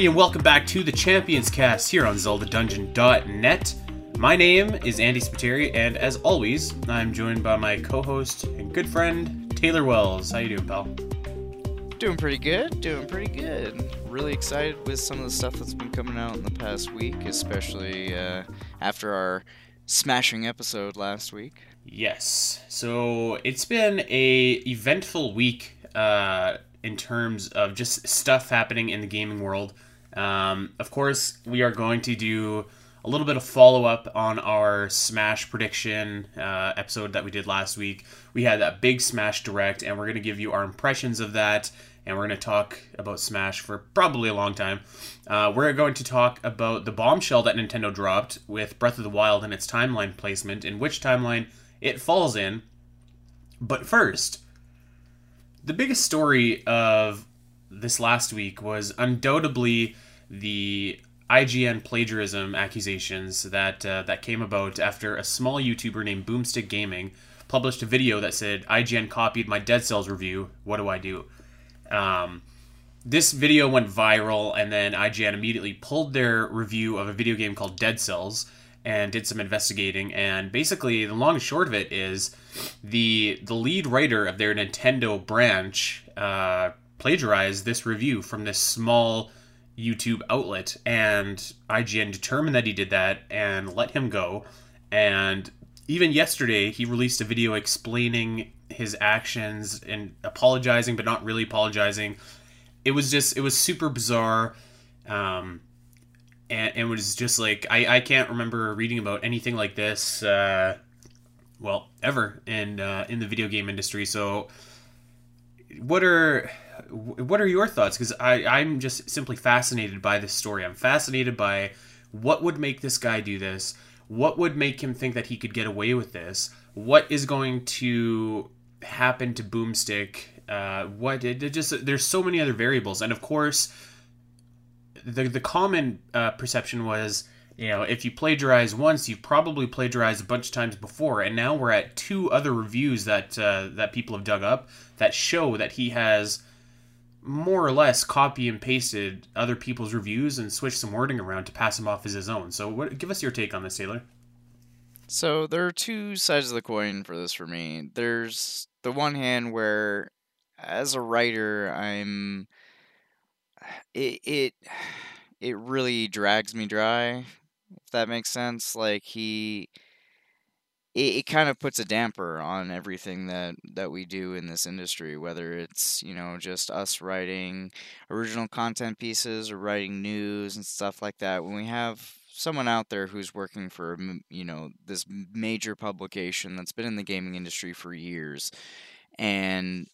Everybody, and welcome back to the Champions Cast here on ZeldaDungeon.net. My name is Andy Spiteri, and as always, I'm joined by my co-host and good friend Taylor Wells. How you doing, pal? Doing pretty good. Doing pretty good. Really excited with some of the stuff that's been coming out in the past week, especially uh, after our smashing episode last week. Yes. So it's been a eventful week uh, in terms of just stuff happening in the gaming world. Um, of course, we are going to do a little bit of follow up on our Smash prediction uh, episode that we did last week. We had that big Smash Direct, and we're going to give you our impressions of that, and we're going to talk about Smash for probably a long time. Uh, we're going to talk about the bombshell that Nintendo dropped with Breath of the Wild and its timeline placement, and which timeline it falls in. But first, the biggest story of this last week was undoubtedly the IGN plagiarism accusations that uh, that came about after a small YouTuber named Boomstick Gaming published a video that said IGN copied my Dead Cells review. What do I do? Um, this video went viral, and then IGN immediately pulled their review of a video game called Dead Cells and did some investigating. And basically, the long and short of it is the the lead writer of their Nintendo branch uh, plagiarized this review from this small YouTube outlet, and IGN determined that he did that and let him go. And even yesterday, he released a video explaining his actions and apologizing, but not really apologizing. It was just, it was super bizarre. Um, and, and it was just like, I, I can't remember reading about anything like this, uh, well, ever in, uh, in the video game industry. So, what are what are your thoughts? Because I'm just simply fascinated by this story. I'm fascinated by what would make this guy do this. What would make him think that he could get away with this? What is going to happen to Boomstick? Uh, what it, it just there's so many other variables, and of course, the the common uh, perception was you know, if you plagiarize once, you've probably plagiarized a bunch of times before, and now we're at two other reviews that uh, that people have dug up that show that he has more or less copy and pasted other people's reviews and switched some wording around to pass them off as his own. So, what, give us your take on this, Taylor. So there are two sides of the coin for this for me. There's the one hand where, as a writer, I'm it it it really drags me dry if that makes sense. Like he, it, it kind of puts a damper on everything that that we do in this industry, whether it's you know just us writing original content pieces or writing news and stuff like that. When we have someone out there who's working for you know this major publication that's been in the gaming industry for years and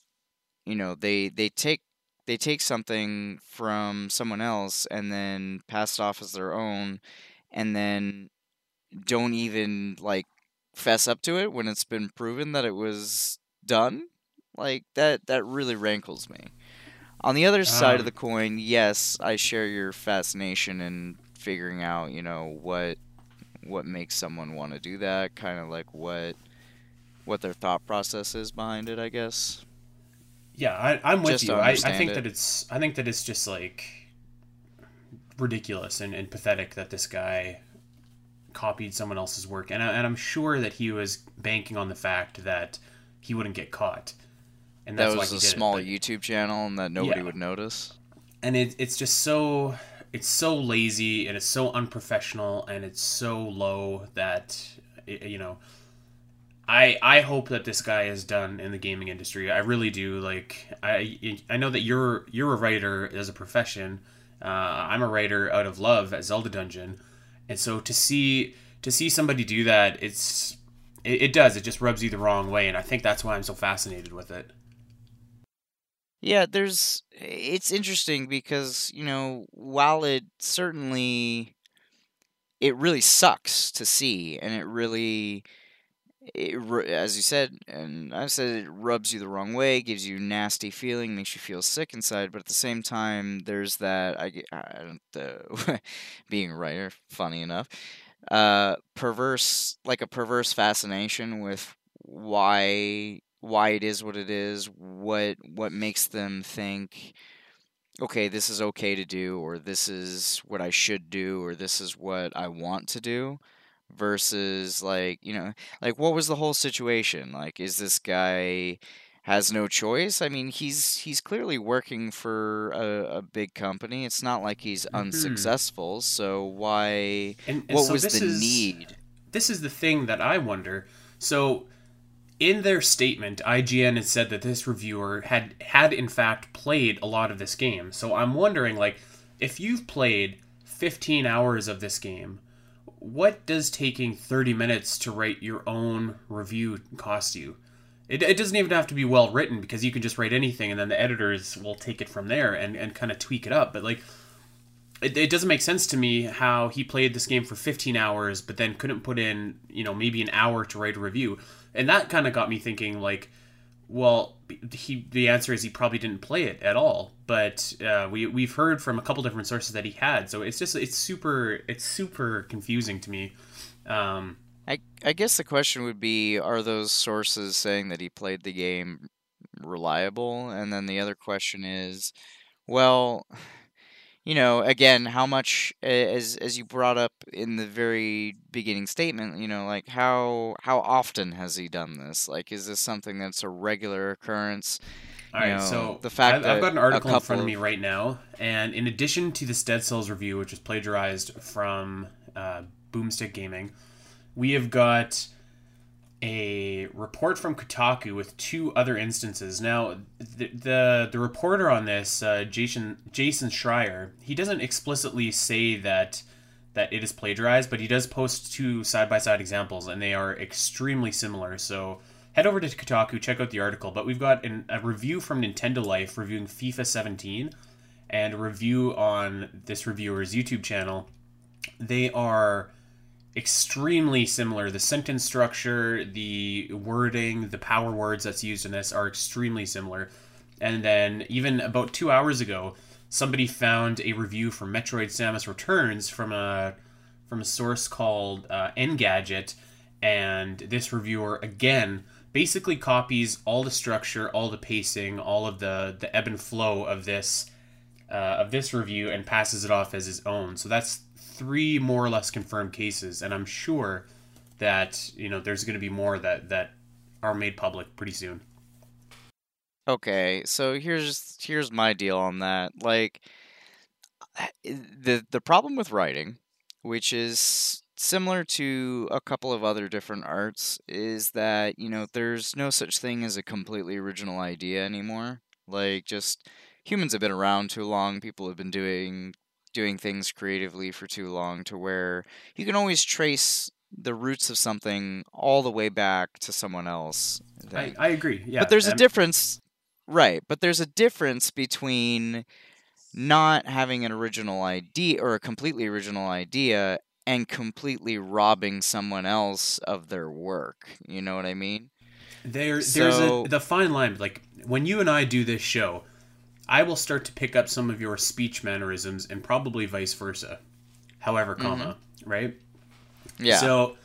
you know they they take they take something from someone else and then pass it off as their own and then don't even like fess up to it when it's been proven that it was done like that that really rankles me. On the other side um, of the coin yes i share your fascination in figuring out you know what what makes someone want to do that kind of like what what their thought process is behind it i guess. Yeah I, am with you. I, I think it. that it's i think that it's just like ridiculous and, and pathetic that this guy copied someone else's work, and, I, and I'm sure that he was banking on the fact that he wouldn't get caught. And that's that was a small it, but, YouTube channel, and that nobody yeah. would notice. And it, it's just so it's so lazy and it's so unprofessional and it's so low that you know I I hope that this guy is done in the gaming industry. I really do. Like I I know that you're you're a writer as a profession, uh, I'm a writer out of love at Zelda Dungeon, and so to see to see somebody do that, it's it, it does. It just rubs you the wrong way, and I think that's why I'm so fascinated with it. Yeah, there's it's interesting because, you know, while it certainly it really sucks to see and it really it, as you said, and I've said it rubs you the wrong way, gives you nasty feeling, makes you feel sick inside. But at the same time, there's that I, I don't the being a writer, funny enough, uh, perverse like a perverse fascination with why why it is what it is, what what makes them think okay, this is okay to do, or this is what I should do, or this is what I want to do, versus like, you know, like what was the whole situation? Like, is this guy has no choice? I mean, he's he's clearly working for a, a big company. It's not like he's Mm-hmm. unsuccessful. So why? And, and What so was the is, need? This is the thing that I wonder. So, in their statement, IGN has said that this reviewer had had in fact played a lot of this game. So I'm wondering, like, if you've played 15 hours of this game, what does taking 30 minutes to write your own review cost you? It, it doesn't even have to be well written because you can just write anything and then the editors will take it from there and, and kind of tweak it up. But like, it, it doesn't make sense to me how he played this game for 15 hours but then couldn't put in you know maybe an hour to write a review and that kind of got me thinking like well he the answer is he probably didn't play it at all but uh, we, we've heard from a couple different sources that he had so it's just it's super it's super confusing to me um, I I guess the question would be: Are those sources saying that he played the game reliable? And then the other question is, well, you know, again, how much as as you brought up in the very beginning statement, you know, like how how often has he done this? Like, is this something that's a regular occurrence? All You right, know, so the fact I've, I've got an article in front of me right now, and in addition to this Dead Cells review, which is plagiarized from uh, Boomstick Gaming, we have got a report from Kotaku with two other instances. Now, the the, the reporter on this, uh, Jason Jason Schreier, he doesn't explicitly say that that it is plagiarized, but he does post two side by side examples, and they are extremely similar. So head over to Kotaku, check out the article. But we've got an, a review from Nintendo Life reviewing FIFA 17, and a review on this reviewer's YouTube channel. They are extremely similar. The sentence structure, the wording, the power words that's used in this are extremely similar. And then even about two hours ago, somebody found a review for Metroid Samus Returns from a from a source called uh, Engadget, and this reviewer again basically copies all the structure, all the pacing, all of the the ebb and flow of this uh, of this review and passes it off as his own. So that's three more or less confirmed cases, and I'm sure that you know there's going to be more that that are made public pretty soon. Okay, so here's here's my deal on that. Like the the problem with writing, which is similar to a couple of other different arts, is that, you know, there's no such thing as a completely original idea anymore. Like just humans have been around too long, people have been doing doing things creatively for too long to where you can always trace the roots of something all the way back to someone else. I, I agree. Yeah, but there's a difference, right? But there's a difference between not having an original idea or a completely original idea and completely robbing someone else of their work. You know what I mean? There, there's a the fine line. Like when you and I do this show, I will start to pick up some of your speech mannerisms, and probably vice versa. However, mm-hmm. comma right. Yeah. So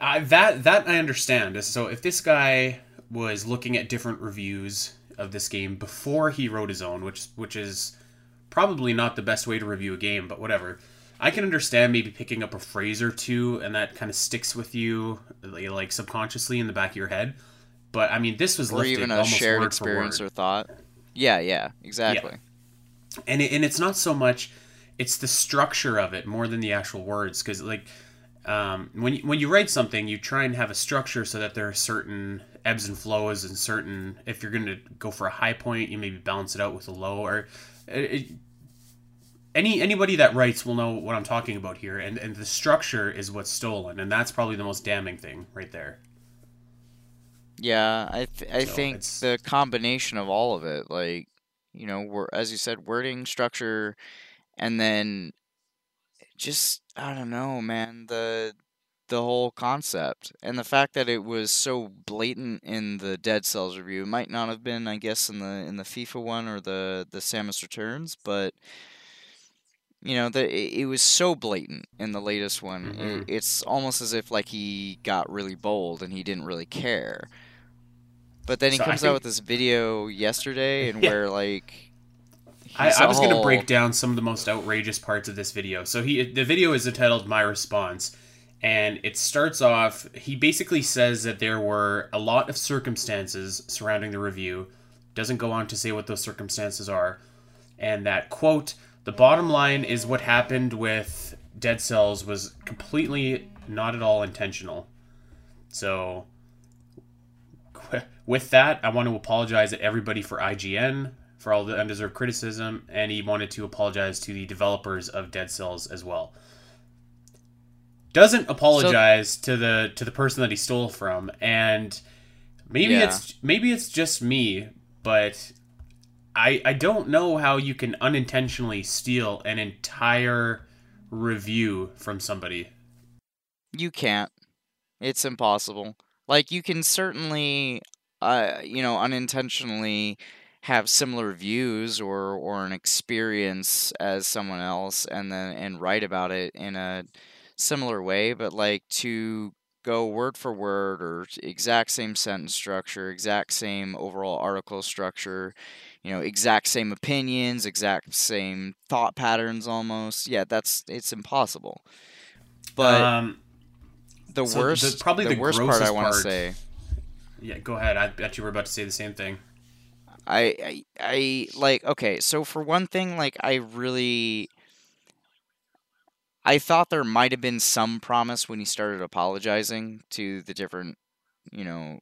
I that that I understand. So if this guy was looking at different reviews of this game before he wrote his own, which which is probably not the best way to review a game, but whatever. I can understand maybe picking up a phrase or two and that kind of sticks with you like subconsciously in the back of your head. But I mean, this was or lifted even a almost shared experience or thought. Yeah, yeah, exactly. and it, and it's not so much it's the structure of it more than the actual words because like um, when you, when you write something you try and have a structure so that there are certain ebbs and flows and certain if you're going to go for a high point you maybe balance it out with a low or it, it- any anybody that writes will know what I'm talking about here and and the structure is what's stolen and that's probably the most damning thing right there Yeah, I th- I So think it's- the combination of all of it, like you know, wor- as you said, wording, structure, and then just I don't know, man, the the whole concept and the fact that it was so blatant in the Dead Cells review it might not have been, I guess, in the in the FIFA one or the the Samus Returns, but you know, the it, it was so blatant in the latest one. Mhm. It, it's almost as if like he got really bold and he didn't really care. But then he So comes out with this video yesterday and Yeah. where like I, I was going to break down some of the most outrageous parts of this video. So he, the video is entitled "My Response," and it starts off. He basically says that there were a lot of circumstances surrounding the review. Doesn't go on to say what those circumstances are, and that quote: "The bottom line is what happened with Dead Cells was completely not at all intentional." So with that, I want to apologize to everybody for IGN for all the undeserved criticism, and he wanted to apologize to the developers of Dead Cells as well. Doesn't apologize to the to the person that he stole from, and maybe Yeah. it's maybe it's just me, but I I don't know how you can unintentionally steal an entire review from somebody. You can't. It's impossible. Like you can certainly uh you know unintentionally have similar views or or an experience as someone else and then and write about it in a similar way, but like to go word for word or exact same sentence structure, exact same overall article structure, you know, exact same opinions, exact same thought patterns almost. Yeah, that's it's impossible. But um, the So the- worst, probably the, the worst part I want to say, yeah, go ahead. I bet you were about to say the same thing. I, I, I like. Okay, so for one thing, like I really, I thought there might have been some promise when he started apologizing to the different, you know,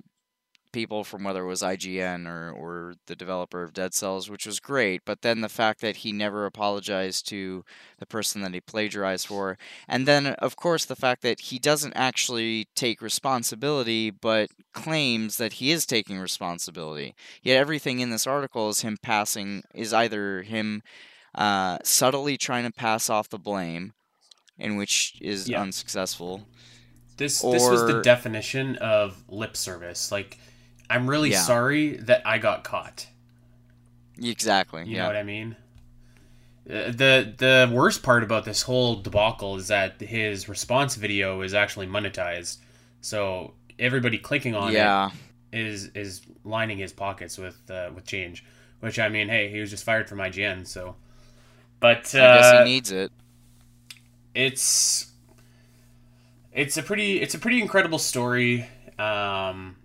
people from whether it was IGN or or the developer of Dead Cells, which was great. But then the fact that he never apologized to the person that he plagiarized for, and then of course the fact that he doesn't actually take responsibility, but claims that he is taking responsibility. Yet everything in this article is him passing is either him uh, subtly trying to pass off the blame, in which is Yeah. unsuccessful. This this was the definition of lip service. Like, I'm really Yeah. sorry that I got caught. Exactly. You yeah. know what I mean? Uh, The the worst part about this whole debacle is that his response video is actually monetized. So everybody clicking on yeah. it is is lining his pockets with uh, with change. Which I mean, hey, he was just fired from IGN, so. But uh, I guess he needs it. it's it's a pretty it's a pretty incredible story um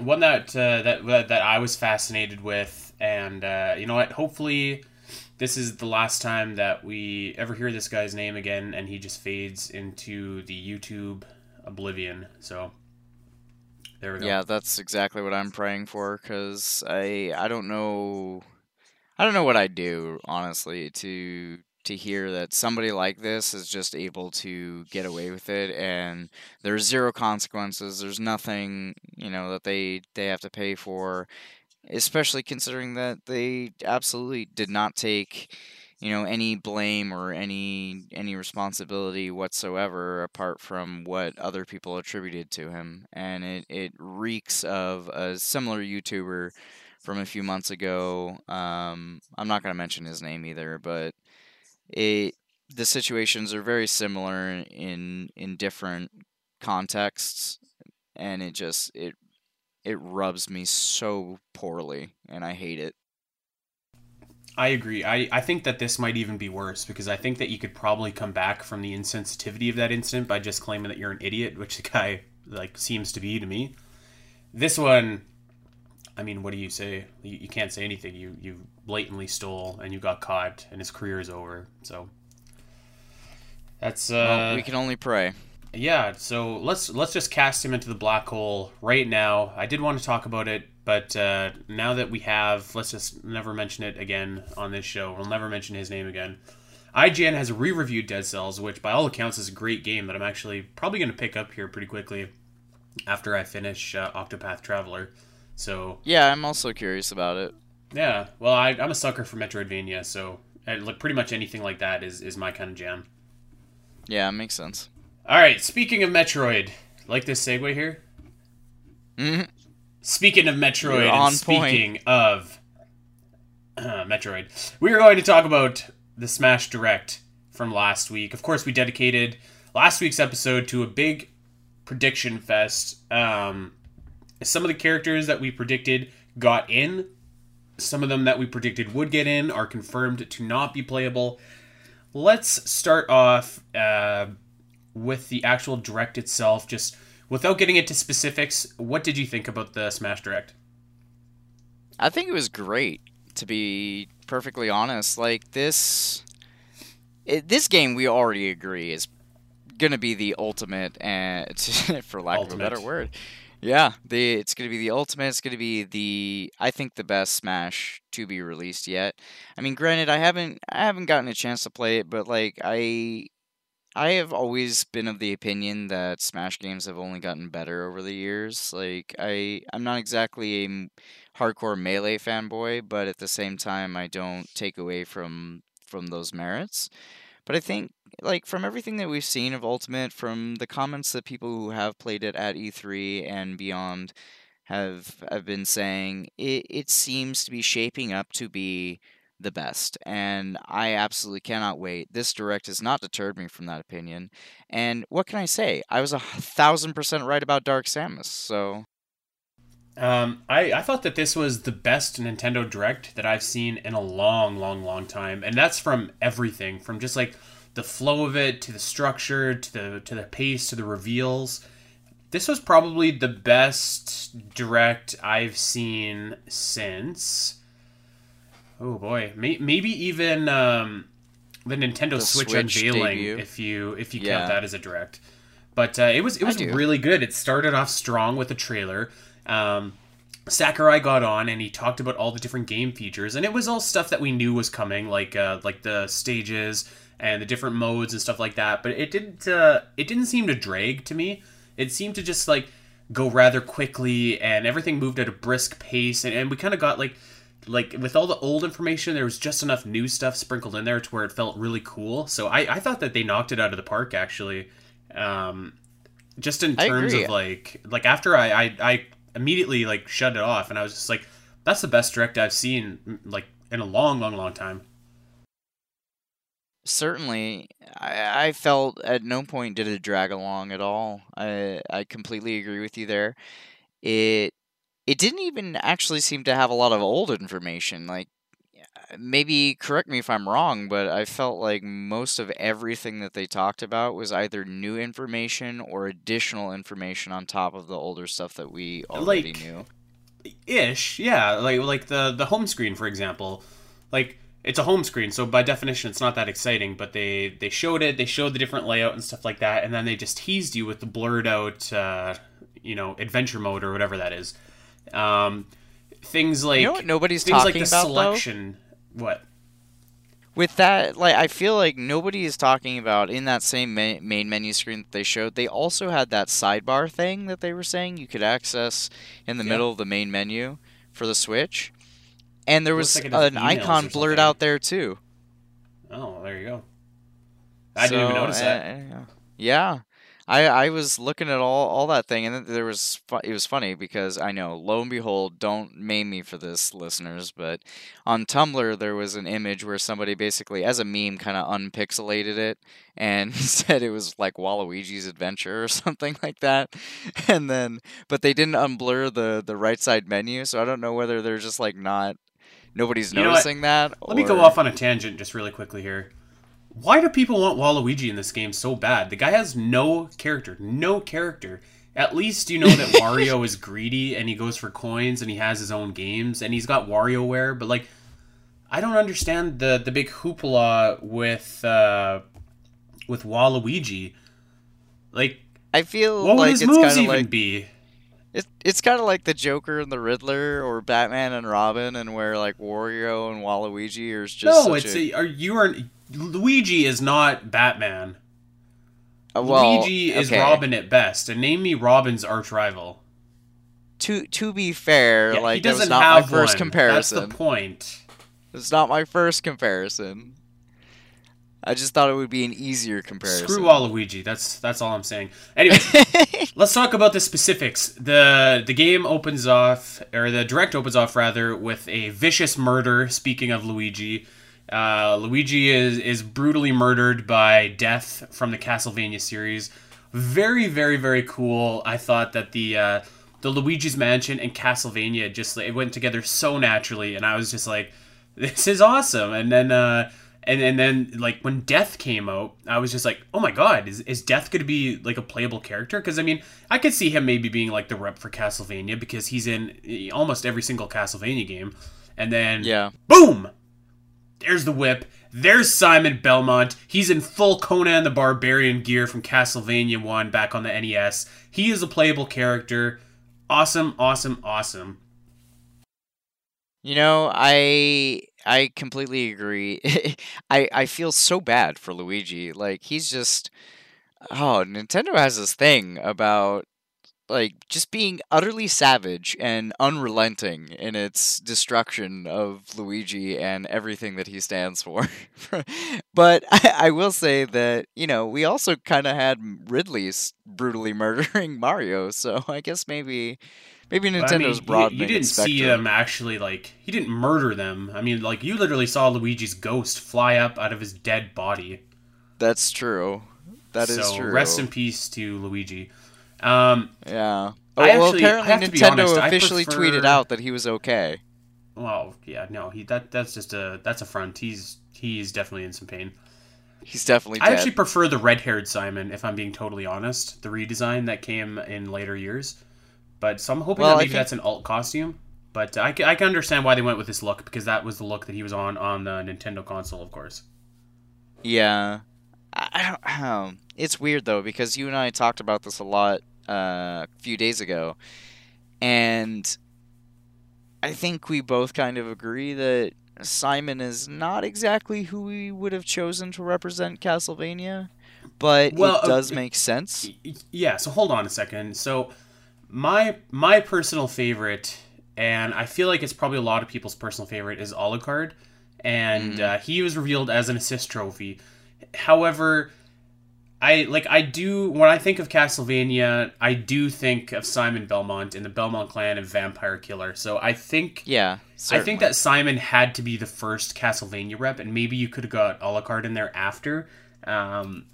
one that uh, that that I was fascinated with and uh, you know what hopefully this is the last time that we ever hear this guy's name again and he just fades into the YouTube oblivion. So there we go. Yeah, that's exactly what I'm praying for because I I don't know I don't know what I'd do honestly to to hear that somebody like this is just able to get away with it and there's zero consequences there's nothing you know that they they have to pay for especially considering that they absolutely did not take you know any blame or any any responsibility whatsoever apart from what other people attributed to him and it, it reeks of a similar youtuber from a few months ago um, i'm not going to mention his name either but it the situations are very similar in in different contexts and it just it it rubs me so poorly and i hate it I agree. I, I think that this might even be worse because I think that you could probably come back from the insensitivity of that incident by just claiming that you're an idiot, which the guy like seems to be to me. This one, I mean, what do you say? You, you can't say anything. You you blatantly stole and you got caught, and his career is over. So that's uh, well, we can only pray yeah, so let's let's just cast him into the black hole right now. I did want to talk about it, but uh, now that we have, let's just never mention it again on this show. We'll never mention his name again. IGN has re-reviewed Dead Cells, which by all accounts is a great game that I'm actually probably going to pick up here pretty quickly after I finish uh, Octopath Traveler. So yeah i'm also curious about it yeah, well I, I'm a sucker for Metroidvania, so uh, like pretty much anything like that is is my kind of jam. yeah it makes sense All right, speaking of Metroid, like this segue here. Mhm. Speaking of Metroid, on and speaking of uh, Metroid, we are going to talk about the Smash Direct from last week. Of course, we dedicated last week's episode to a big prediction fest. Um, some of the characters that we predicted got in. Some of them that we predicted would get in are confirmed to not be playable. Let's start off uh, with the actual direct itself. Just without getting into specifics, what did you think about the Smash Direct? I think it was great, to be perfectly honest. Like this, it, this game we already agree is gonna be the ultimate, and for lack ultimate. of a better word, yeah, the it's gonna be the ultimate. It's gonna be the I think the best Smash to be released yet. I mean, granted, I haven't I haven't gotten a chance to play it, but like I I have always been of the opinion that Smash games have only gotten better over the years. Like I I'm not exactly a hardcore melee fanboy, but at the same time I don't take away from from those merits. But I think like from everything that we've seen of Ultimate, from the comments that people who have played it at E3 and beyond have have been saying, it, it seems to be shaping up to be the best. And I absolutely cannot wait. This direct has not deterred me from that opinion. And what can I say? I was a thousand percent right about Dark Samus, so um, I, I thought that this was the best Nintendo Direct that I've seen in a long, long, long time, and that's from everything, from just like the flow of it to the structure to the to the pace to the reveals. This was probably the best direct I've seen since. Oh boy, May, maybe even um, the Nintendo the Switch, Switch, unveiling, debut. if you if you yeah. count that as a direct. But uh, it was it was really good. It started off strong with a trailer. Um, Sakurai got on and he talked about all the different game features, and it was all stuff that we knew was coming, like uh, like the stages and the different modes and stuff like that. But it didn't uh, it didn't seem to drag to me. It seemed to just like go rather quickly, and everything moved at a brisk pace, and, and we kind of got like like with all the old information, there was just enough new stuff sprinkled in there to where it felt really cool. So I, I thought that they knocked it out of the park actually. Um, just in terms of like like after I, I I immediately like shut it off, and I was just like, that's the best direct I've seen like in a long, long, long time certainly I, I felt at no point did it drag along at all. I i completely agree with you there. It it didn't even actually seem to have a lot of old information like uh, maybe correct me if i'm wrong but i felt like most of everything that they talked about was either new information or additional information on top of the older stuff that we already like, knew. ish yeah like like the the home screen for example. Like it's a home screen, so by definition, it's not that exciting. But they they showed it, they showed the different layout and stuff like that, and then they just teased you with the blurred out, uh, you know, adventure mode or whatever that is. Um, things like you know what nobody's things talking like the about selection. Though? What? With that, like I feel like nobody is talking about in that same ma- main menu screen that they showed. They also had that sidebar thing that they were saying you could access in the middle of the main menu for the Switch and there was like an icon blurred out there too. Oh, there you go. I so, didn't even notice that. Uh, yeah, I I was looking at all all that thing, and there was it was funny because I know, lo and behold, don't maim me for this, listeners, but on Tumblr there was an image where somebody basically, as a meme, kind of unpixelated it and said it was like Waluigi's Adventure or something like that, and then but they didn't unblur the the right side menu, so I don't know whether they're just like not nobody's you noticing that. Let or... me go off on a tangent just really quickly here. Why do people want Waluigi in this game so bad? The guy has no character, no character. At least you know that Wario is greedy and he goes for coins and he has his own games and he's got WarioWare, but like I don't understand the the big hoopla with uh with Waluigi. Like I feel what like would his moves even like... be? It, it's kind of like the Joker and the Riddler, or Batman and Robin, and where like Wario and Waluigi are just no. It's a, are you are Luigi is not Batman. Uh, well, Luigi is okay. Robin at best, and name me Robin's arch rival. To to be fair, yeah, like he doesn't that was not have my first one. comparison. That's the point. It's not my first comparison. I just thought it would be an easier comparison. Screw Waluigi. That's that's all I'm saying. Anyway, let's talk about the specifics. the The game opens off, or the direct opens off rather, with a vicious murder. Speaking of Luigi, uh, Luigi is is brutally murdered by Death from the Castlevania series. Very, very, very cool. I thought that the uh, the Luigi's Mansion and Castlevania just it went together so naturally, and I was just like, this is awesome. And then uh, and and then like when Death came out, I was just like, oh my god, is is Death going to be like a playable character? Because I mean, I could see him maybe being like the rep for Castlevania because he's in eh, almost every single Castlevania game. And then Yeah. boom, there's the whip. There's Simon Belmont. He's in full Conan the Barbarian gear from Castlevania 1 back on the NES. He is a playable character. Awesome, awesome, awesome. You know, I I completely agree. I I feel so bad for Luigi. Like he's just oh, Nintendo has this thing about like just being utterly savage and unrelenting in its destruction of Luigi and everything that he stands for. but I, I will say that you know we also kind of had Ridley brutally murdering Mario, so I guess maybe maybe But, I mean, Nintendo's you- you, didn't see him actually, like, he didn't murder them. I mean, like, you literally saw Luigi's ghost fly up out of his dead body. That's true. That is so, true. rest in peace to Luigi. Um, Yeah. Oh, I well, actually- apparently have to be Nintendo honest, officially prefer- tweeted out that he was okay. well, yeah, no, he that that's just a that's a front. He's he's definitely in some pain. He's definitely I actually prefer the red-haired Simon, if I'm being totally honest. The redesign that came in later years, but so I'm hoping Well, that maybe think- that's an alt costume. But I, I can understand why they went with this look because that was the look that he was on on the Nintendo console, of course. Yeah. I, I don't um, It's weird though because you and I talked about this a lot uh, a few days ago, and I think we both kind of agree that Simon is not exactly who we would have chosen to represent Castlevania, but Well, it uh, does make sense. Yeah, so hold on a second. So my my personal favorite, and I feel like it's probably a lot of people's personal favorite, is Alucard, and Mhm. uh, he was revealed as an assist trophy. However, I like I do when I think of Castlevania, I do think of Simon Belmont and the Belmont clan and Vampire Killer. So I think Yeah, I think that Simon had to be the first Castlevania rep, and maybe you could have got Alucard in there after. Um,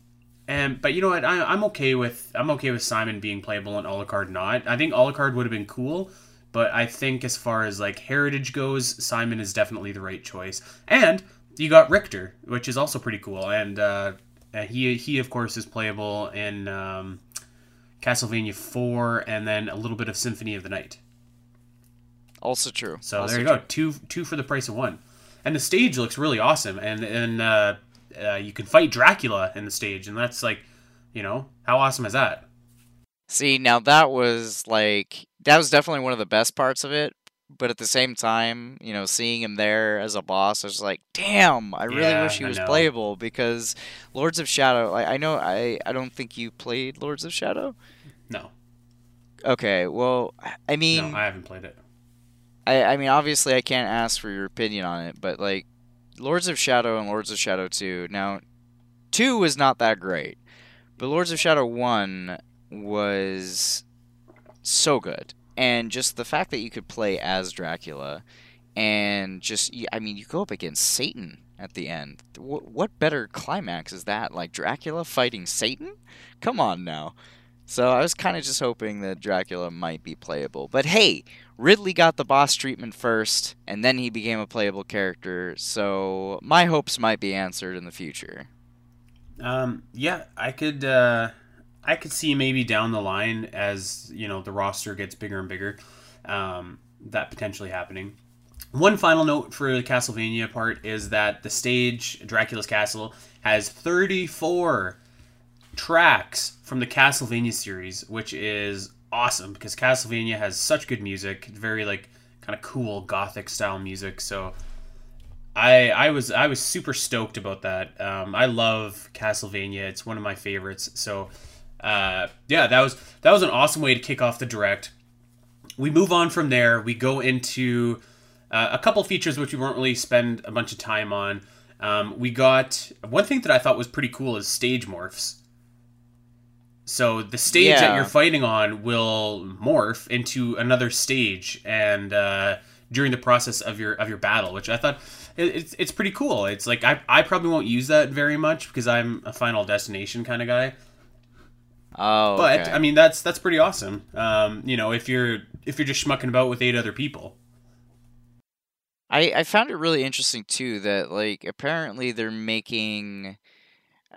and but you know what? I, I'm okay with I'm okay with Simon being playable and Alucard not. I think Alucard would have been cool, but I think as far as like heritage goes, Simon is definitely the right choice. And you got Richter, which is also pretty cool, and uh, uh, he he of course is playable in um, Castlevania Four, and then a little bit of Symphony of the Night. also true. So Also there you true. go, two two for the price of one. And the stage looks really awesome, and and uh, uh, you can fight Dracula in the stage, and that's like, you know, how awesome is that? See, now that was like that was definitely one of the best parts of it. But at the same time, you know, seeing him there as a boss, I was like, "Damn! I really Yeah, wish he was playable." Because Lords of Shadow, like, I know, I I don't think you played Lords of Shadow. No, Okay, well, I- mean, no, I haven't played it. I, I mean, obviously, I can't ask for your opinion on it, but like, Lords of Shadow and Lords of Shadow Two. Now, two was not that great, but Lords of Shadow One was so good, and just the fact that you could play as Dracula, and just, I mean, you go up against Satan at the end. What better climax is that? Like Dracula fighting Satan? Come on now. So I was kind of just hoping that Dracula might be playable. But hey, Ridley got the boss treatment first, and then he became a playable character, so my hopes might be answered in the future. Um, yeah, I could, uh, I could see maybe down the line as you know the roster gets bigger and bigger, um, that potentially happening. One final note for the Castlevania part is that the stage Dracula's Castle has 34 tracks from the Castlevania series, which is awesome because Castlevania has such good music, very like kind of cool gothic style music. So I I was I was super stoked about that. Um, I love Castlevania; it's one of my favorites. So uh, yeah, that was that was an awesome way to kick off the direct. We move on from there. We go into uh, a couple features which we won't really spend a bunch of time on. Um, we got one thing that I thought was pretty cool is stage morphs. So the stage that you're fighting on will morph into another stage, and uh, during the process of your of your battle, which I thought it, it's it's pretty cool. It's like I I probably won't use that very much because I'm a Final Destination kind of guy. Oh, But okay. I mean, that's that's pretty awesome. Um, you know, if you're if you're just schmucking about with eight other people. I I found it really interesting too that like apparently they're making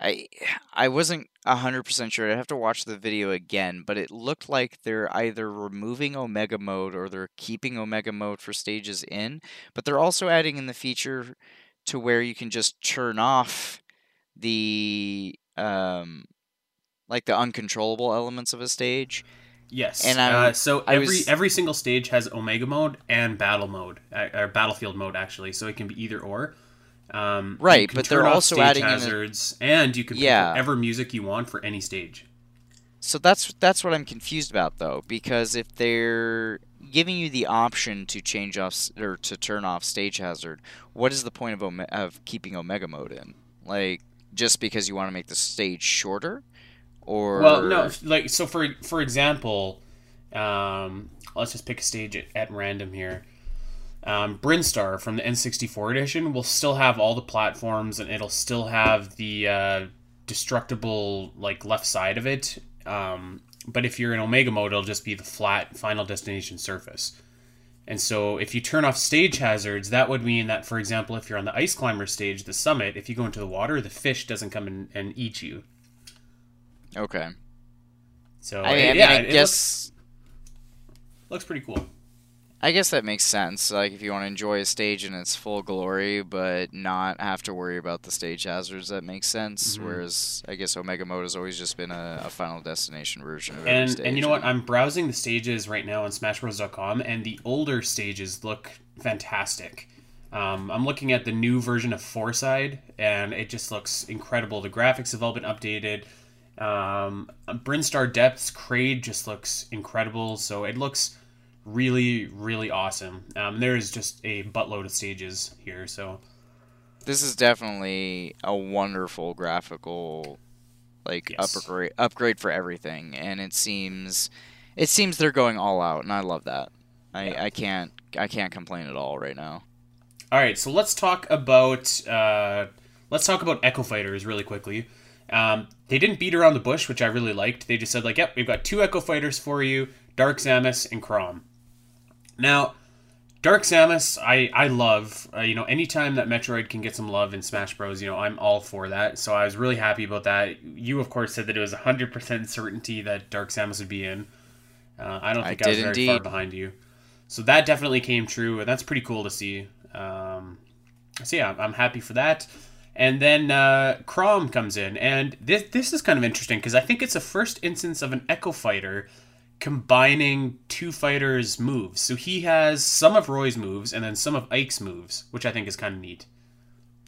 I I wasn't hundred percent sure. I'd have to watch the video again, but it looked like they're either removing Omega mode or they're keeping Omega mode for stages in, but they're also adding in the feature to where you can just turn off the um like the uncontrollable elements of a stage. Yes. And I- uh, so every was- every single stage has Omega mode and battle mode, uh, or battlefield mode actually. So it can be either or. Um, Right, but they're also stage adding in a- hazards, and you can Yeah. pick whatever music you want for any stage. So that's that's what I'm confused about though, because if they're giving you the option to change off or to turn off stage hazard, what is the point of Ome- of keeping Omega mode in? Like just because you want to make the stage shorter, or Well, no, like so for for example, um, let's just pick a stage at, at random here. Um, Brinstar from the N64 edition will still have all the platforms, and it'll still have the uh, destructible like left side of it. Um, but if you're in Omega mode, it'll just be the flat Final Destination surface. And so, if you turn off stage hazards, that would mean that, for example, if you're on the ice climber stage, the summit, if you go into the water, the fish doesn't come in and eat you. okay. So, I, mean, yeah, I it looks- guess looks pretty cool. I guess that makes sense. Like if you want to enjoy a stage in its full glory, but not have to worry about the stage hazards, that makes sense. Mhm. Whereas I guess Omega mode has always just been a, a Final Destination version of And stage. and you know what? I'm browsing the stages right now on SmashBros.com, and the older stages look fantastic. Um, I'm looking at the new version of Fourside, and it just looks incredible. The graphics have all been updated. Um, Brinstar Depths Kraid just looks incredible. So it looks really, really awesome. Um, there is just a buttload of stages here. So this is definitely a wonderful graphical like Yes. upgrade upgrade for everything and it seems it seems they're going all out and I love that. I, Yeah. I can't I can't complain at all right now. All right, so let's talk about uh, let's talk about Echo Fighters really quickly. Um, they didn't beat around the bush, which I really liked. They just said like, "Yep, we've got two Echo Fighters for you: Dark Samus and Chrom." Now, Dark Samus, I I love. Uh, you know, anytime that Metroid can get some love in Smash Bros, you know, I'm all for that. So I was really happy about that. You, of course, said that it was 100% certainty that Dark Samus would be in. Uh, I don't think I, was did very far behind you. So that definitely came true, and that's pretty cool to see. Um, so yeah, I'm, I'm happy for that. And then uh, Chrom comes in, and this this is kind of interesting because I think it's the first instance of an Echo Fighter combining two fighters' moves. So he has some of Roy's moves and then some of Ike's moves, which I think is kind of neat.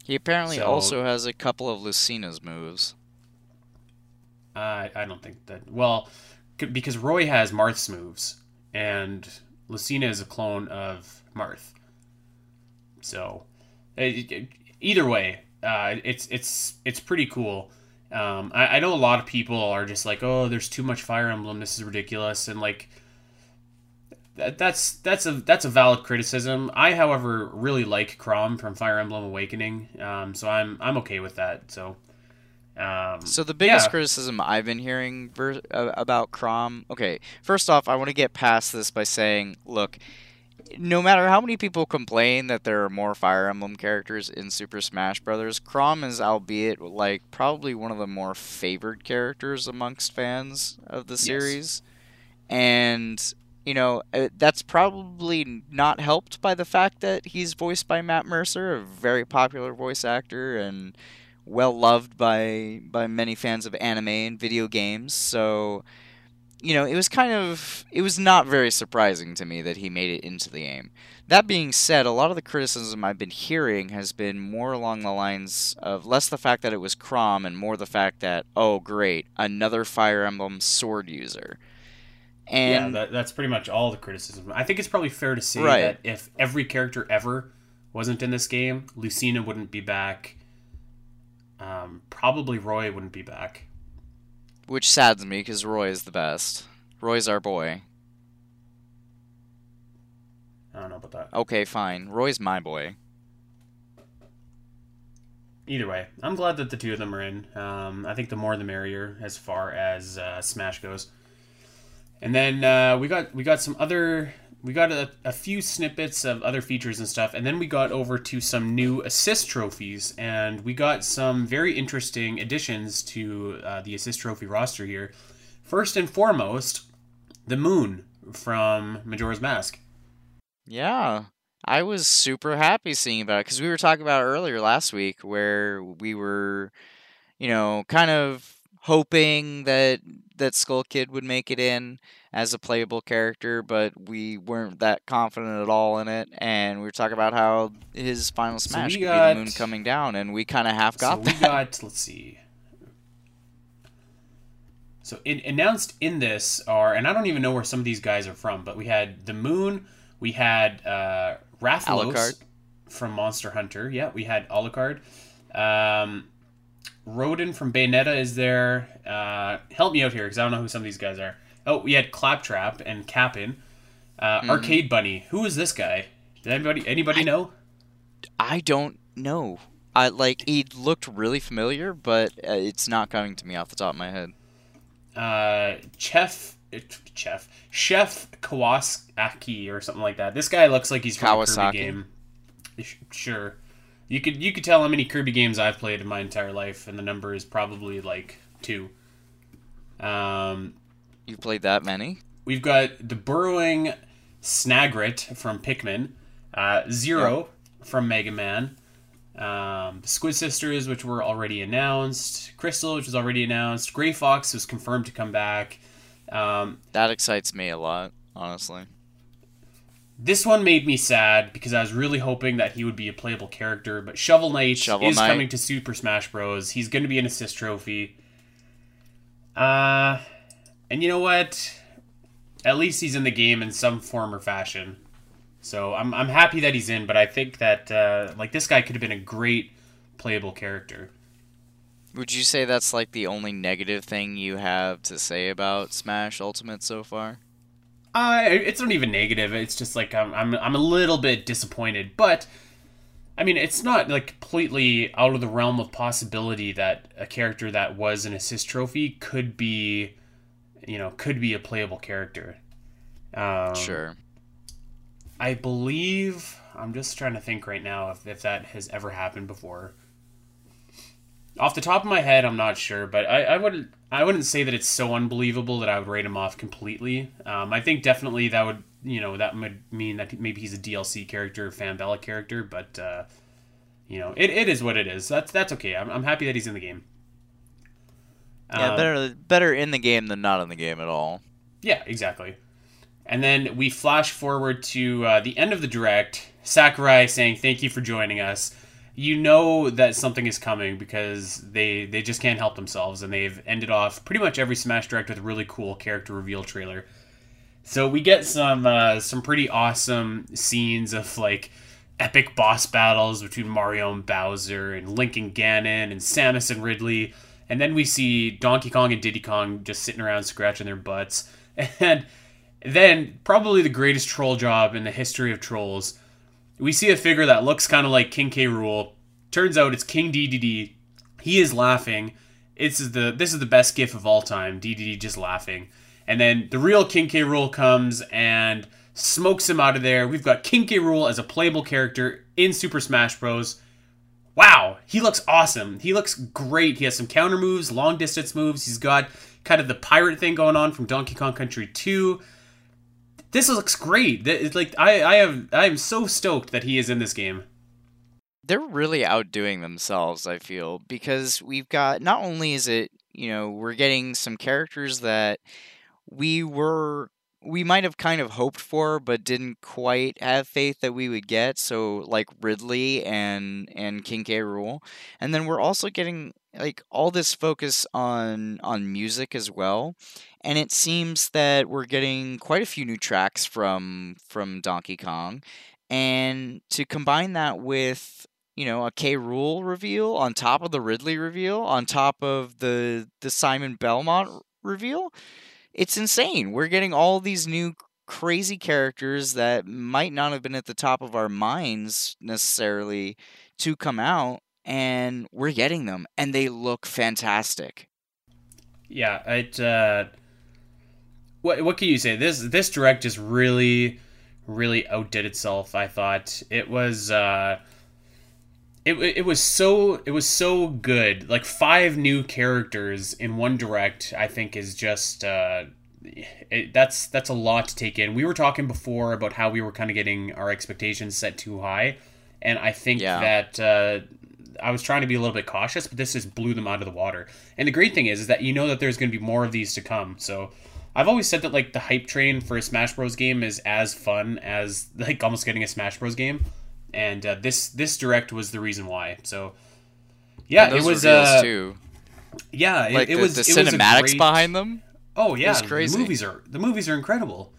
He apparently So- also has a couple of Lucina's moves. I I don't think that well, c- because Roy has Marth's moves, and Lucina is a clone of Marth. So, it- it- either way, uh, it's it's it's pretty cool. Um, I, I know a lot of people are just like, oh, there's too much Fire Emblem. This is ridiculous, and like. That, that's that's a that's a valid criticism. I, however, really like Chrom from Fire Emblem Awakening, um, so I'm I'm okay with that. So, um, So the biggest yeah. criticism I've been hearing ver- uh, about Chrom. Okay, first off, I want to get past this by saying, look, no matter how many people complain that there are more Fire Emblem characters in Super Smash Bros., Chrom is, albeit like probably one of the more favored characters amongst fans of the series, and you know uh, that's probably not helped by the fact that he's voiced by Matt Mercer, a very popular voice actor and well loved by by many fans of anime and video games. So, you know, it was kind of it was not very surprising to me that he made it into the game. That being said, a lot of the criticism I've been hearing has been more along the lines of less the fact that it was Chrom and more the fact that oh great, another Fire Emblem sword user. yeah, And that, that's pretty much all the criticism. I think it's probably fair to say Right. that if every character ever wasn't in this game, Lucina wouldn't be back. Um, probably Roy wouldn't be back. Which saddens me because Roy is the best. Roy's our boy. I don't know about that. Okay, fine. Roy's my boy. either way, I'm glad that the two of them are in. Um, I think the more the merrier as far as uh, Smash goes. And then uh, we got we got some other we got a, a few snippets of other features and stuff, and then we got over to some new assist trophies, and we got some very interesting additions to uh, the assist trophy roster here. First and foremost, the moon from Majora's Mask. Yeah, I was super happy seeing about it because we were talking about earlier last week where we were, you know, kind of hoping that that Skull Kid would make it in as a playable character, but we weren't that confident at all in it. And we were talking about how his final smash we could got- be the moon coming down, and we kind of half got so that. we got let's see. So in, announced in this are, and I don't even know where some of these guys are from, but we had the Moon, we had uh, Rathalos Alucard. from Monster Hunter. Yeah, we had Alucard. Um, Rodin from Bayonetta is there. Uh, help me out here because I don't know who some of these guys are. Oh, we had Klaptrap and Kapp'n. Uh, Mm-hmm. Arcade Bunny. Who is this guy? Did anybody anybody know? I don't know. I like he looked really familiar, but uh, it's not coming to me off the top of my head. uh, Chef, Chef, Chef Kawasaki or something like that. This guy looks like he's from a Kawasaki? Kirby game. Sure, you could you could tell how many Kirby games I've played in my entire life, and the number is probably like two. Um, You played that many? we've got the burrowing Snagret from Pikmin, uh, Zero from Mega Man, um, the Squid Sisters, which were already announced, Krystal, which was already announced, Gray Fox was confirmed to come back. Um, That excites me a lot, honestly. This one made me sad because I was really hoping that he would be a playable character, but Shovel Knight Shovel is Knight. coming to Super Smash Bros. He's going to be an assist trophy. Uh, and you know what? At least he's in the game in some form or fashion. So I'm, I'm happy that he's in, but I think that uh, like this guy could have been a great playable character. Would you say that's like the only negative thing you have to say about Smash Ultimate so far? Uh, it's not even negative. It's just like I'm, I'm, I'm a little bit disappointed, but I mean, it's not like completely out of the realm of possibility that a character that was an assist trophy could be, you know, could be a playable character. Um, Sure. I believe I'm just trying to think right now if, if that has ever happened before. Off the top of my head, I'm not sure, but I, I wouldn't I wouldn't say that it's so unbelievable that I would rate him off completely. Um, I think definitely that would you know that would mean that maybe he's a DLC character, Fambella character, but uh, you know it, it is what it is. That's that's okay. I'm, I'm happy that he's in the game. Yeah, Um, better better in the game than not in the game at all. Yeah, exactly. And then we flash forward to uh, the end of the direct. Sakurai saying, "Thank you for joining us." You know that something is coming because they they just can't help themselves, and they've ended off pretty much every Smash Direct with a really cool character reveal trailer. So we get some uh, some pretty awesome scenes of like epic boss battles between Mario and Bowser, and Link and Ganon, and Samus and Ridley. And then we see Donkey Kong and Diddy Kong just sitting around scratching their butts. And then, probably the greatest troll job in the history of trolls, we see a figure that looks kind of like King K. Rool. Turns out it's King Dedede. He is laughing. This is the this is the best gif of all time. DDD just laughing. And then the real King K. Rool comes and smokes him out of there. We've got King K. Rool as a playable character in Super Smash Bros. Wow, he looks awesome. He looks great. He has some counter moves, long distance moves. He's got kind of the pirate thing going on from Donkey Kong Country 2. This looks great. It's like I, I have I am so stoked that he is in this game. They're really outdoing themselves, I feel, because we've got not only is it, you know, we're getting some characters that we were we might have kind of hoped for but didn't quite have faith that we would get, so like Ridley and and King K. Rool. And then we're also getting like all this focus on on music as well. And it seems that we're getting quite a few new tracks from from Donkey Kong. And to combine that with you know a K Rool reveal on top of the Ridley reveal on top of the the Simon Belmont reveal, it's insane. We're getting all these new crazy characters that might not have been at the top of our minds necessarily to come out and we're getting them, and they look fantastic. Yeah, it. Uh, what what can you say? This this direct just really, really outdid itself. I thought it was. Uh, it, it was so it was so good. Like five new characters in one direct, I think is just uh, it, that's that's a lot to take in. We were talking before about how we were kind of getting our expectations set too high, and I think Yeah. that uh, I was trying to be a little bit cautious, but this just blew them out of the water. And the great thing is, is that you know that there's going to be more of these to come. So I've always said that like the hype train for a Smash Bros game is as fun as like almost getting a Smash Bros game, and uh, this this direct was the reason why. So yeah, it was uh, too. yeah, it, Like it the, was the it was cinematics great- behind them. Oh yeah, was crazy. the movies are the movies are incredible.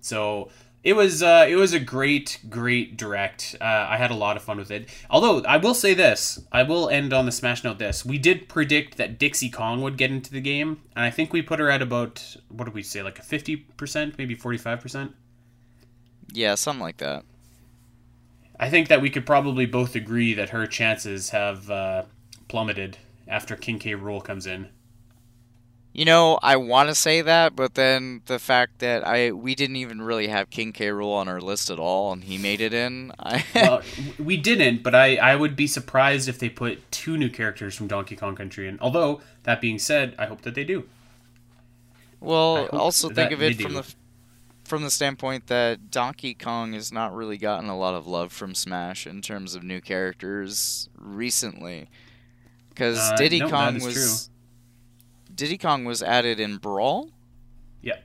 So it was uh, it was a great great direct. Uh, I had a lot of fun with it. Although I will say this, I will end on the smash note. This we did predict that Dixie Kong would get into the game, and I think we put her at about what did we say, like a fifty percent, maybe forty five percent. Yeah, something like that. I think that we could probably both agree that her chances have uh, plummeted after King K. Rool comes in. You know, I want to say that, but then the fact that I we didn't even really have King K. Rool on our list at all, and he made it in. I, well, we didn't, but I, I would be surprised if they put two new characters from Donkey Kong Country in. Although, that being said, I hope that they do. Well, also think of it from do. the from the standpoint that Donkey Kong has not really gotten a lot of love from Smash in terms of new characters recently, because Uh, Diddy no, Kong was Diddy Kong was added in Brawl. Yeah.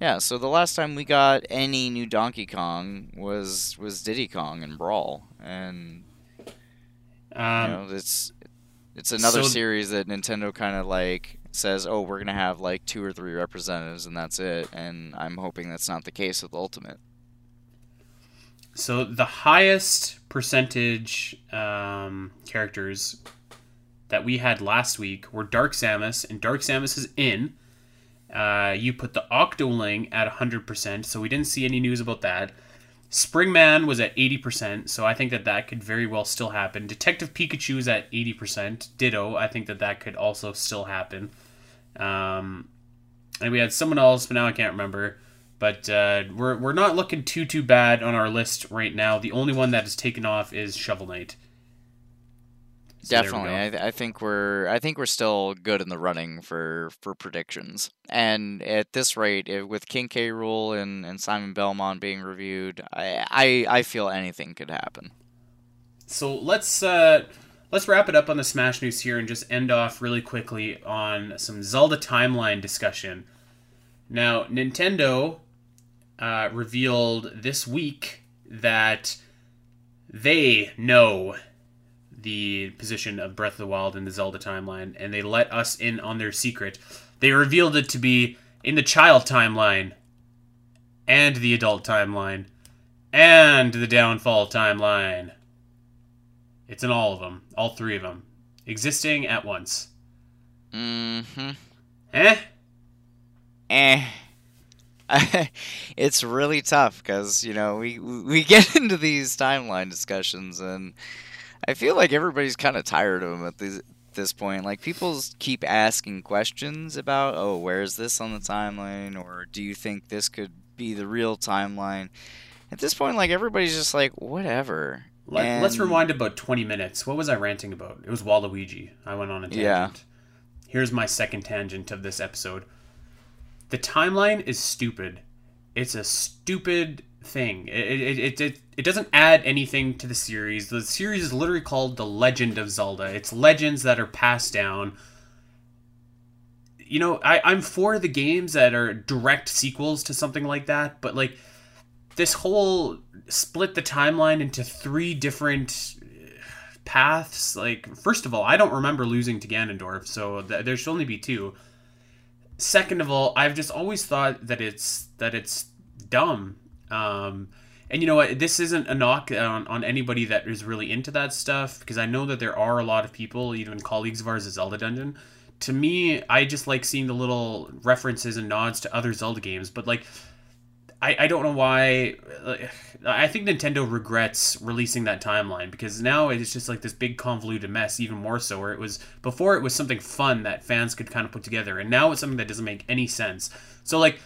Yeah, so the last time we got any new Donkey Kong was was Diddy Kong in Brawl, and Um, you know it's it's another so- series that Nintendo kind of like says, oh, we're gonna have like two or three representatives, and that's it. And I'm hoping that's not the case with Ultimate. So the highest percentage um, characters that we had last week were Dark Samus, and Dark Samus is in. Uh, you put the Octoling at 100%, so we didn't see any news about that. Springman was at 80%, so I think that that could very well still happen. Detective Pikachu is at 80%. Ditto, I think that that could also still happen. Um, and we had someone else, but now I can't remember. But uh, we're, we're not looking too too bad on our list right now. The only one that is taken off is Shovel Knight. So Definitely. I, th- I think we're I think we're still good in the running for for predictions. And at this rate, if, with King K. Rool and, and Simon Belmont being reviewed, I, I I feel anything could happen. So let's uh, let's wrap it up on the Smash news here and just end off really quickly on some Zelda timeline discussion. Now, Nintendo uh, revealed this week that they know the position of Breath of the Wild in the Zelda timeline, and they let us in on their secret. They revealed it to be in the child timeline, and the adult timeline, and the downfall timeline. It's in all of them, all three of them, existing at once. Mm-hmm. Eh? eh. it's really tough because you know we we get into these timeline discussions and I feel like everybody's kind of tired of them at this this point. Like people keep asking questions about, oh, where's this on the timeline, or do you think this could be the real timeline? At this point, like everybody's just like, whatever. Let, Let's rewind about 20 minutes. What was I ranting about? It was Waluigi. I went on a tangent. Yeah. Here's my second tangent of this episode. The timeline is stupid. It's a stupid thing. It, it, it, it, it doesn't add anything to the series. The series is literally called The Legend of Zelda. It's legends that are passed down. You know, I, I'm for the games that are direct sequels to something like that, but like this whole split the timeline into three different uh, paths. Like, first of all, I don't remember losing to Ganondorf, so th- there should only be two. Second of all, I've just always thought that it's that it's dumb. Um, and you know what? This isn't a knock on, on anybody that is really into that stuff because I know that there are a lot of people, even colleagues of ours at Zelda Dungeon. To me, I just like seeing the little references and nods to other Zelda games, but like I, I don't know why. I think Nintendo regrets releasing that timeline because now it's just like this big convoluted mess, even more so. Where it was before, it was something fun that fans could kind of put together, and now it's something that doesn't make any sense. So like,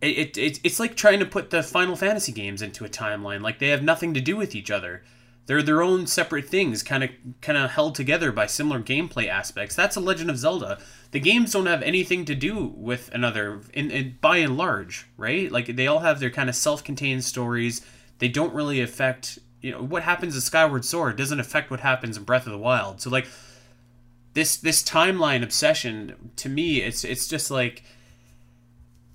it, it it's like trying to put the Final Fantasy games into a timeline. Like they have nothing to do with each other. They're their own separate things, kind of kind of held together by similar gameplay aspects. That's a Legend of Zelda. The games don't have anything to do with another, in, in by and large, right? Like they all have their kind of self-contained stories. They don't really affect, you know, what happens in Skyward Sword doesn't affect what happens in Breath of the Wild. So like this this timeline obsession to me, it's it's just like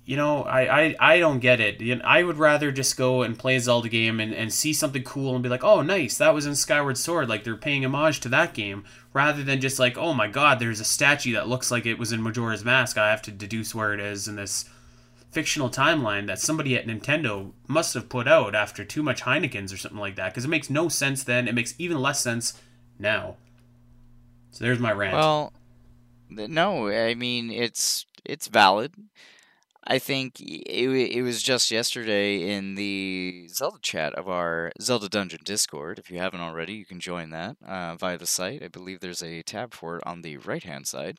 you know, I, I, I don't get it. I would rather just go and play a Zelda game and, and see something cool and be like, oh, nice, that was in Skyward Sword. Like, they're paying homage to that game, rather than just like, oh my god, there's a statue that looks like it was in Majora's Mask. I have to deduce where it is in this fictional timeline that somebody at Nintendo must have put out after too much Heineken's or something like that. Because it makes no sense then. It makes even less sense now. So there's my rant. Well, no, I mean, it's it's valid I think it, it was just yesterday in the Zelda chat of our Zelda Dungeon Discord. If you haven't already, you can join that uh, via the site. I believe there's a tab for it on the right hand side.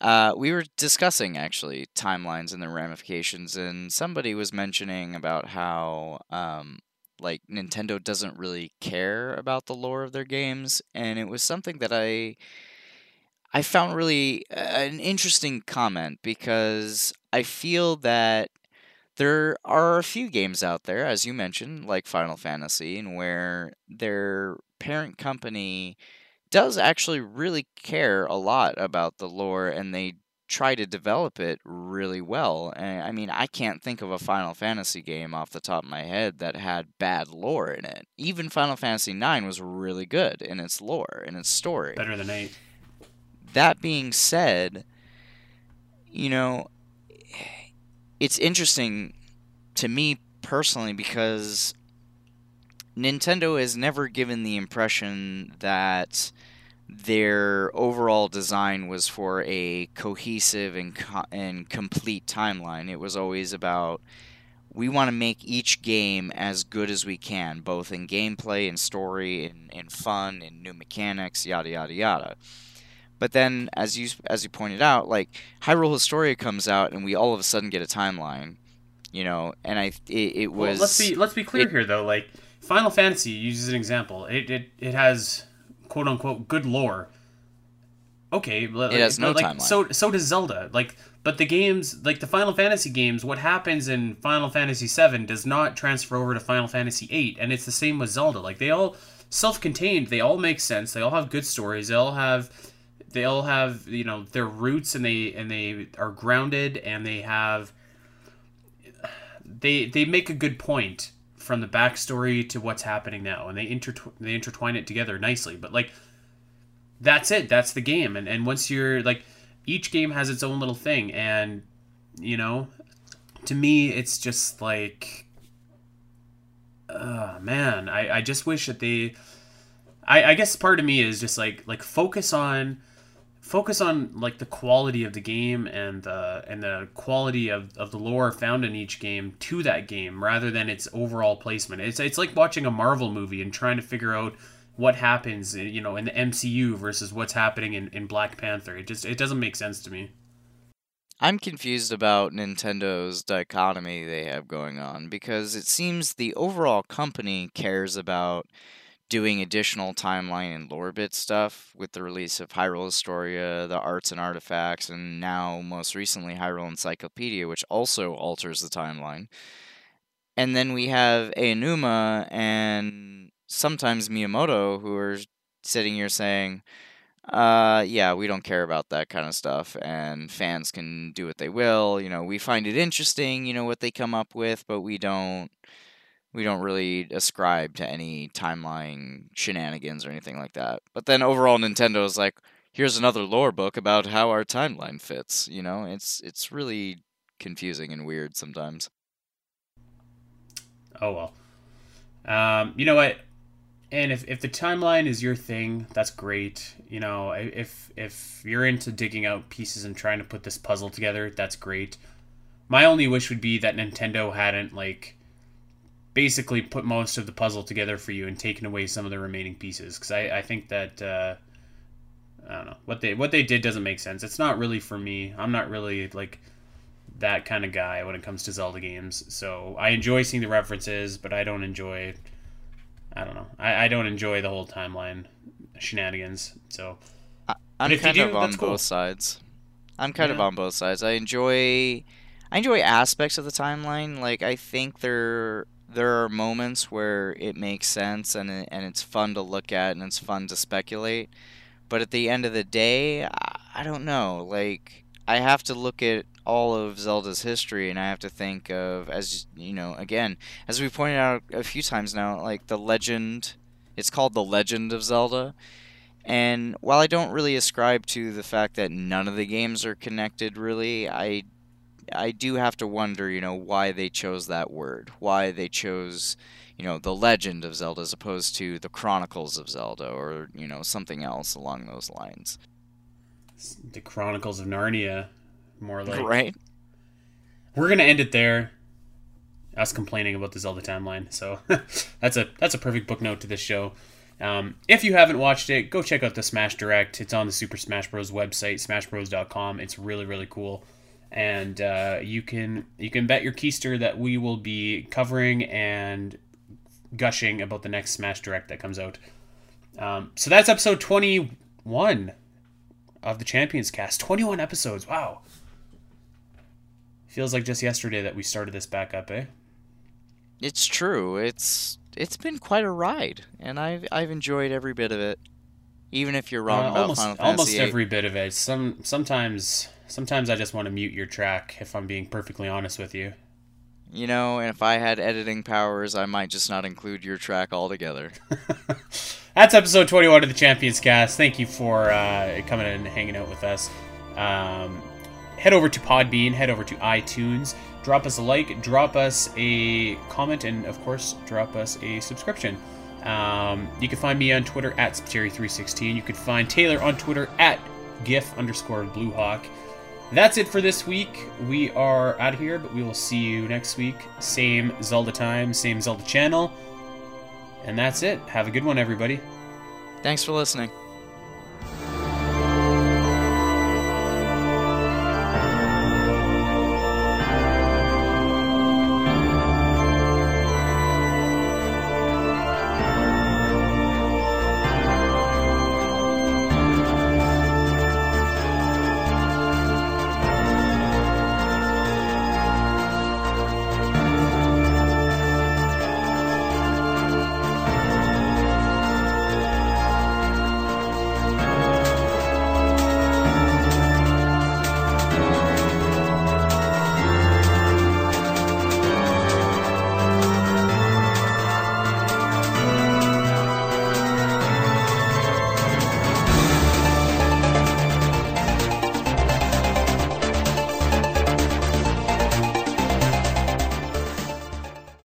Uh, we were discussing actually timelines and their ramifications, and somebody was mentioning about how um, like Nintendo doesn't really care about the lore of their games, and it was something that I I found really uh, an interesting comment because I feel that there are a few games out there, as you mentioned, like Final Fantasy, and where their parent company does actually really care a lot about the lore and they try to develop it really well. And I mean, I can't think of a Final Fantasy game off the top of my head that had bad lore in it. Even Final Fantasy IX was really good in its lore, in its story. Better than 8 that being said, you know, it's interesting to me personally because Nintendo has never given the impression that their overall design was for a cohesive and, co- and complete timeline. It was always about we want to make each game as good as we can, both in gameplay and story and, and fun and new mechanics, yada yada yada. But then, as you as you pointed out, like Hyrule Historia comes out, and we all of a sudden get a timeline, you know. And I it, it was. Well, let's be let's be clear it, here though. Like Final Fantasy uses an example. It it, it has quote unquote good lore. Okay, it has no like, timeline. So so does Zelda. Like, but the games like the Final Fantasy games, what happens in Final Fantasy VII does not transfer over to Final Fantasy VIII, and it's the same with Zelda. Like they all self-contained. They all make sense. They all have good stories. They all have they all have you know their roots and they and they are grounded and they have they they make a good point from the backstory to what's happening now and they intertw- they intertwine it together nicely. But like that's it. That's the game. And and once you're like each game has its own little thing and you know to me it's just like oh man i i just wish that they I, I guess part of me is just like like focus on focus on like the quality of the game and the and the quality of, of the lore found in each game to that game rather than its overall placement. It's it's like watching a Marvel movie and trying to figure out what happens you know in the MCU versus what's happening in, in Black Panther. It just it doesn't make sense to me. I'm confused about Nintendo's dichotomy they have going on because it seems the overall company cares about doing additional timeline and lore bit stuff with the release of Hyrule Historia, the arts and artifacts, and now most recently Hyrule Encyclopedia, which also alters the timeline. And then we have Aonuma and sometimes Miyamoto who are sitting here saying, uh, yeah, we don't care about that kind of stuff, and fans can do what they will. You know, we find it interesting, you know, what they come up with, but we don't we don't really ascribe to any timeline shenanigans or anything like that. But then overall, Nintendo is like, here's another lore book about how our timeline fits. You know, it's it's really confusing and weird sometimes. Oh well. Um, you know what? And if, if the timeline is your thing, that's great. You know, if if you're into digging out pieces and trying to put this puzzle together, that's great. my only wish would be that Nintendo hadn't like basically put most of the puzzle together for you and taken away some of the remaining pieces because I, I think that uh, I don't know what they what they did doesn't make sense. It's not really for me. I'm not really like that kind of guy when it comes to Zelda games. So I enjoy seeing the references, but I don't enjoy. I don't know. I, I don't enjoy the whole timeline shenanigans. So I, you kind do, of on cool. both sides. I'm kind of on both sides. I enjoy I enjoy aspects of the timeline. Like I think there there are moments where it makes sense and it, and it's fun to look at and it's fun to speculate. But at the end of the day, I, I don't know. Like I have to look at all of Zelda's history and I have to think of as you know, again, as we pointed out a few times now, like the legend it's called the Legend of Zelda. And while I don't really ascribe to the fact that none of the games are connected, really, I I do have to wonder, you know, why they chose that word, why they chose, you know, the Legend of Zelda as opposed to the Chronicles of Zelda, or you know, something else along those lines, the Chronicles of Narnia, more like right? we're gonna end it there. Us complaining about the Zelda timeline, so that's a that's a perfect book note to this show. Um, if you haven't watched it, go check out the Smash Direct. It's on the Super Smash Bros. website, smashbros.com. It's really really cool, and uh, you can you can bet your keister that we will be covering and gushing about the next Smash Direct that comes out. Um, so that's episode twenty one of the Champions Cast. Twenty one episodes. Wow. Feels like just yesterday that we started this back up, eh? It's true. It's it's been quite a ride, and I've I've enjoyed every bit of it. Even if you're wrong Uh, about almost Final almost Fantasy VIII. every bit of it. Some sometimes sometimes I just want to mute your track if I'm being perfectly honest with you. You know, and if I had editing powers, I might just not include your track altogether. That's episode 21 of the Champions Cast. Thank you for uh, coming and hanging out with us. Um, head over to Podbean, head over to iTunes, drop us a like, drop us a comment, and of course, drop us a subscription. Um, you can find me on Twitter at Spiteri316. You can find Taylor on Twitter at GIF underscore Bluehawk. That's it for this week. We are out of here, but we will see you next week. Same Zelda time, same Zelda channel. And that's it. Have a good one, everybody. Thanks for listening.